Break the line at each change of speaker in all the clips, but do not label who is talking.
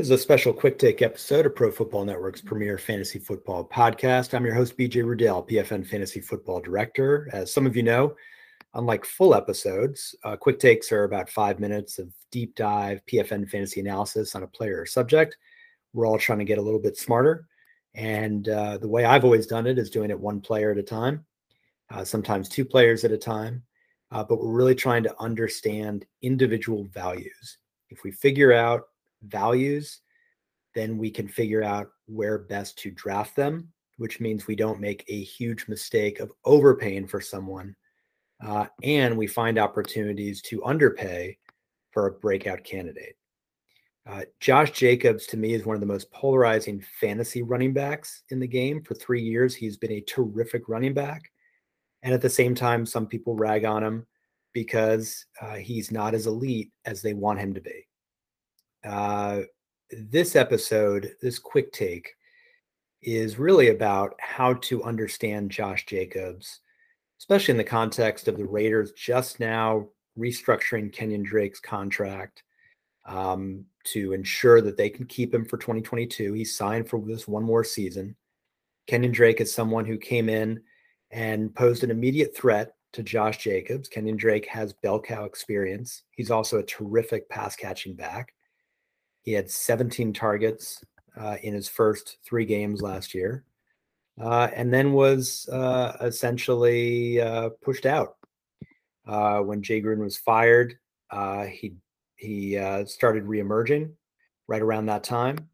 This is a special quick take episode of Pro Football Network's premier fantasy football podcast. I'm your host, BJ Rudell, PFN Fantasy Football Director. As some of you know, unlike full episodes, uh, quick takes are about five minutes of deep dive PFN fantasy analysis on a player or subject. We're all trying to get a little bit smarter. And uh, the way I've always done it is doing it one player at a time, uh, sometimes two players at a time. Uh, but we're really trying to understand individual values. If we figure out values, then we can figure out where best to draft them, which means we don't make a huge mistake of overpaying for someone. Uh, and we find opportunities to underpay for a breakout candidate. Uh, Josh Jacobs, to me, is one of the most polarizing fantasy running backs in the game. For three years, he's been a terrific running back. And at the same time, some people rag on him because uh, he's not as elite as they want him to be. Uh, this episode, this quick take, is really about how to understand Josh Jacobs, especially in the context of the Raiders just now restructuring Kenyan Drake's contract um, to ensure that they can keep him for 2022. He's signed for this one more season. Kenyan Drake is someone who came in and posed an immediate threat to Josh Jacobs. Kenyan Drake has bell cow experience. He's also a terrific pass catching back. He had 17 targets uh, in his first three games last year, uh, and then was uh, essentially uh, pushed out. Uh, when Jay Gruden was fired, uh, he he started reemerging right around that time,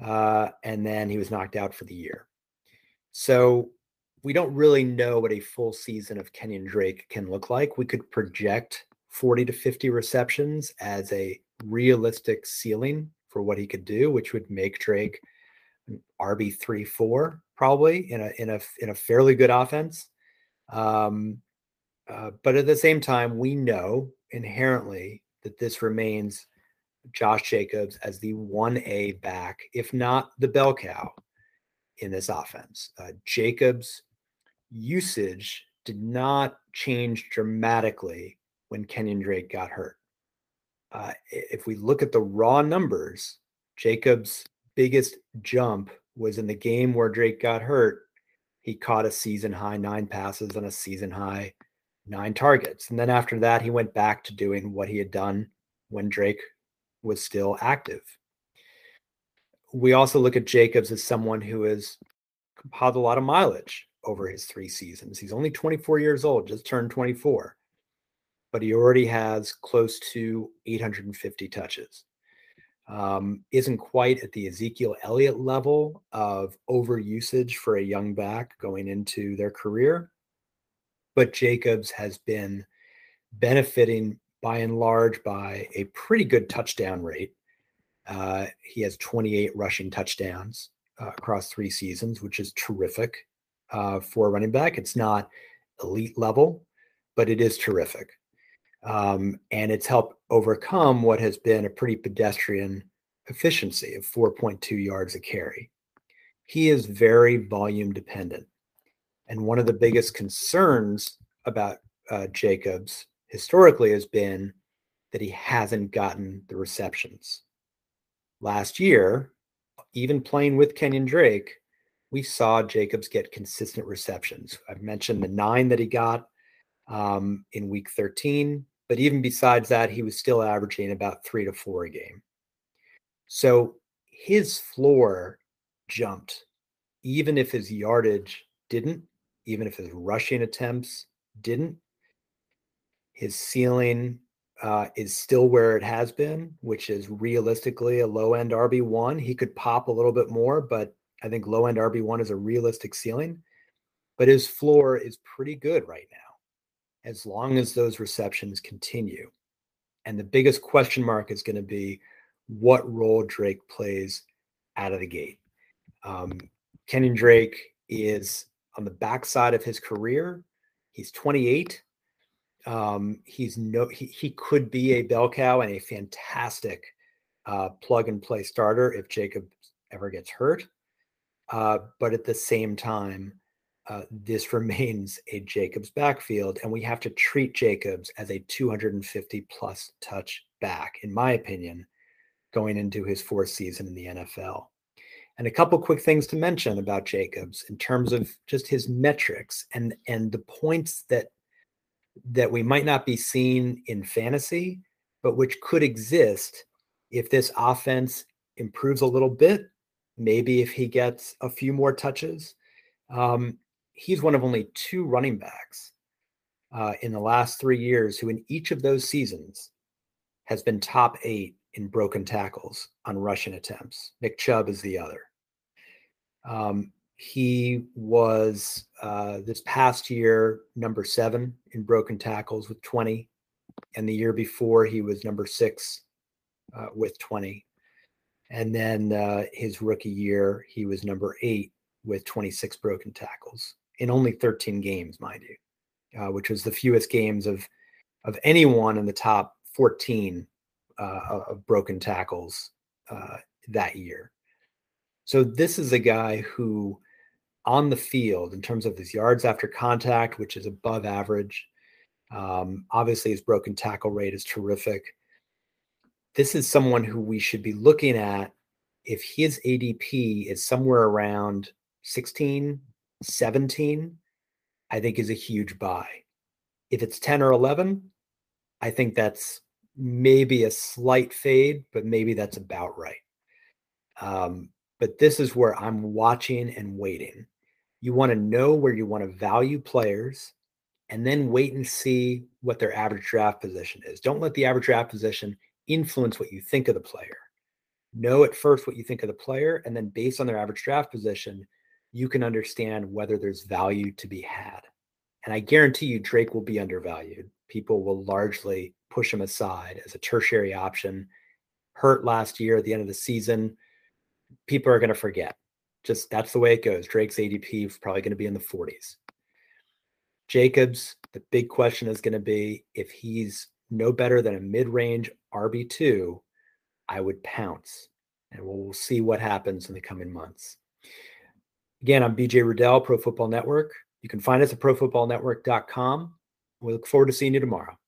and then he was knocked out for the year. So we don't really know what a full season of Kenyan Drake can look like. We could project 40 to 50 receptions as a realistic ceiling for what he could do, which would make Drake RB three four probably in a in a in a fairly good offense. Um, uh, but at the same time, we know inherently that this remains Josh Jacobs as the one A back, if not the bell cow, in this offense. Uh, Jacobs' usage did not change dramatically when Kenyan Drake got hurt. Uh, if we look at the raw numbers, Jacobs' biggest jump was in the game where Drake got hurt. He caught a season high nine passes and a season high nine targets. And then after that, he went back to doing what he had done when Drake was still active. We also look at Jacobs as someone who has compiled a lot of mileage over his three seasons. He's only 24 years old, just turned 24 but he already has close to 850 touches. Um, isn't quite at the Ezekiel Elliott level of overusage for a young back going into their career, but Jacobs has been benefiting by and large by a pretty good touchdown rate. Uh, he has 28 rushing touchdowns uh, across three seasons, which is terrific uh, for a running back. It's not elite level, but it is terrific. Um, and it's helped overcome what has been a pretty pedestrian efficiency of 4.2 yards a carry. He is very volume dependent. And one of the biggest concerns about uh, Jacobs historically has been that he hasn't gotten the receptions. Last year, even playing with Kenyan Drake, we saw Jacobs get consistent receptions. I've mentioned the nine that he got um, in week 13. But even besides that, he was still averaging about three to four a game. So his floor jumped, even if his yardage didn't, even if his rushing attempts didn't. His ceiling uh, is still where it has been, which is realistically a low end RB1. He could pop a little bit more, but I think low end RB1 is a realistic ceiling. But his floor is pretty good right now as long as those receptions continue. And the biggest question mark is going to be what role Drake plays out of the gate. Um, Kenyan Drake is on the backside of his career. He's 28. Um, he's no he, he could be a bell cow and a fantastic uh, plug and play starter if Jacob ever gets hurt. Uh, but at the same time, uh, this remains a Jacobs backfield, and we have to treat Jacobs as a 250 plus touch back, in my opinion, going into his fourth season in the NFL. And a couple quick things to mention about Jacobs in terms of just his metrics and and the points that that we might not be seeing in fantasy, but which could exist if this offense improves a little bit. Maybe if he gets a few more touches. Um, he's one of only two running backs uh, in the last three years who, in each of those seasons, has been top eight in broken tackles on rushing attempts. Nick Chubb is the other. Um, he was uh, this past year number seven in broken tackles with 20. And the year before, he was number six uh, with 20. And then uh, his rookie year, he was number eight with 26 broken tackles in only 13 games, mind you, uh, which was the fewest games of of anyone in the top 14 uh, of broken tackles uh, that year. So this is a guy who, on the field, in terms of his yards after contact, which is above average, um, obviously his broken tackle rate is terrific. This is someone who we should be looking at if his ADP is somewhere around 16, 17, I think is a huge buy. If it's 10 or 11, I think that's maybe a slight fade, but maybe that's about right. Um, but this is where I'm watching and waiting. You want to know where you want to value players and then wait and see what their average draft position is. Don't let the average draft position influence what you think of the player. Know at first what you think of the player, and then based on their average draft position, you can understand whether there's value to be had. And I guarantee you, Drake will be undervalued. People will largely push him aside as a tertiary option. Hurt last year at the end of the season. People are going to forget. Just that's the way it goes. Drake's ADP is probably going to be in the 40s. Jacobs, the big question is going to be if he's no better than a mid range RB2, I would pounce. And we'll see what happens in the coming months. Again, I'm BJ Rudell, Pro Football Network. You can find us at profootballnetwork.com. We look forward to seeing you tomorrow.